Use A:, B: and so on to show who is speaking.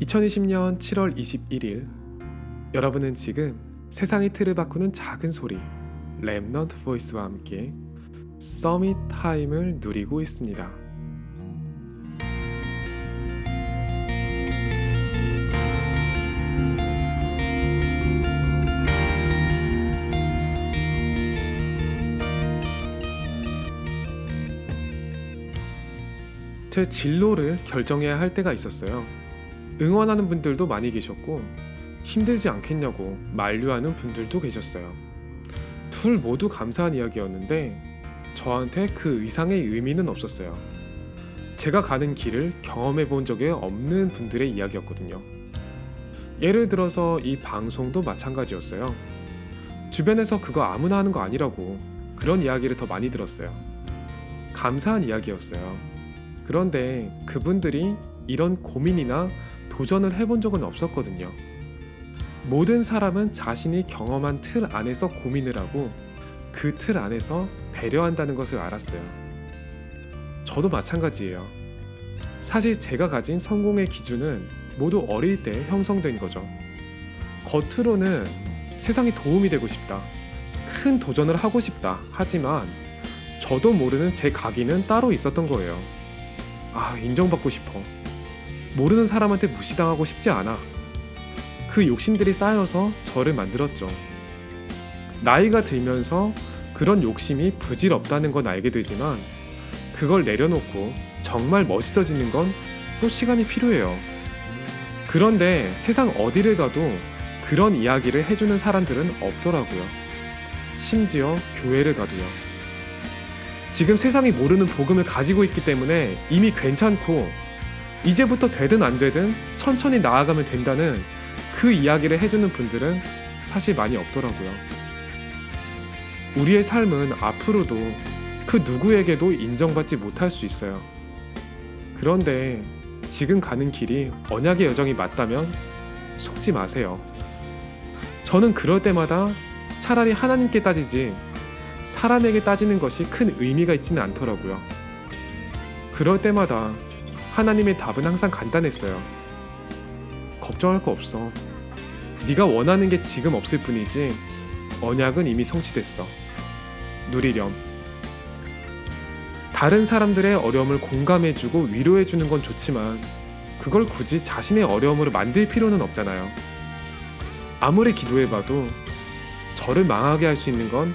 A: 2020년 7월 21일 여러분은 지금 세상의 틀을 바꾸는 작은 소리 Remnant Voice와 함께 Summit Time을 누리고 있습니다. 제 진로를 결정해야 할 때가 있었어요. 응원하는 분들도 많이 계셨고 힘들지 않겠냐고 만류하는 분들도 계셨어요. 둘 모두 감사한 이야기였는데 저한테 그 이상의 의미는 없었어요. 제가 가는 길을 경험해 본 적이 없는 분들의 이야기였거든요. 예를 들어서 이 방송도 마찬가지였어요. 주변에서 그거 아무나 하는 거 아니라고 그런 이야기를 더 많이 들었어요. 감사한 이야기였어요. 그런데 그분들이 이런 고민이나 도전을 해본 적은 없었거든요. 모든 사람은 자신이 경험한 틀 안에서 고민을 하고 그 틀 안에서 배려한다는 것을 알았어요. 저도 마찬가지예요. 사실 제가 가진 성공의 기준은 모두 어릴 때 형성된 거죠. 겉으로는 세상에 도움이 되고 싶다. 큰 도전을 하고 싶다. 하지만 저도 모르는 제 각인은 따로 있었던 거예요. 아, 인정받고 싶어. 모르는 사람한테 무시당하고 싶지 않아. 그 욕심들이 쌓여서 저를 만들었죠. 나이가 들면서 그런 욕심이 부질없다는 건 알게 되지만 그걸 내려놓고 정말 멋있어지는 건 또 시간이 필요해요. 그런데 세상 어디를 가도 그런 이야기를 해주는 사람들은 없더라고요. 심지어 교회를 가도요. 지금 세상이 모르는 복음을 가지고 있기 때문에 이미 괜찮고 이제부터 되든 안 되든 천천히 나아가면 된다는 그 이야기를 해주는 분들은 사실 많이 없더라고요. 우리의 삶은 앞으로도 그 누구에게도 인정받지 못할 수 있어요. 그런데 지금 가는 길이 언약의 여정이 맞다면 속지 마세요. 저는 그럴 때마다 차라리 하나님께 따지지 사람에게 따지는 것이 큰 의미가 있지는 않더라고요. 그럴 때마다 하나님의 답은 항상 간단했어요. 걱정할 거 없어. 네가 원하는 게 지금 없을 뿐이지 언약은 이미 성취됐어. 누리렴. 다른 사람들의 어려움을 공감해주고 위로해주는 건 좋지만 그걸 굳이 자신의 어려움으로 만들 필요는 없잖아요. 아무리 기도해봐도 저를 망하게 할 수 있는 건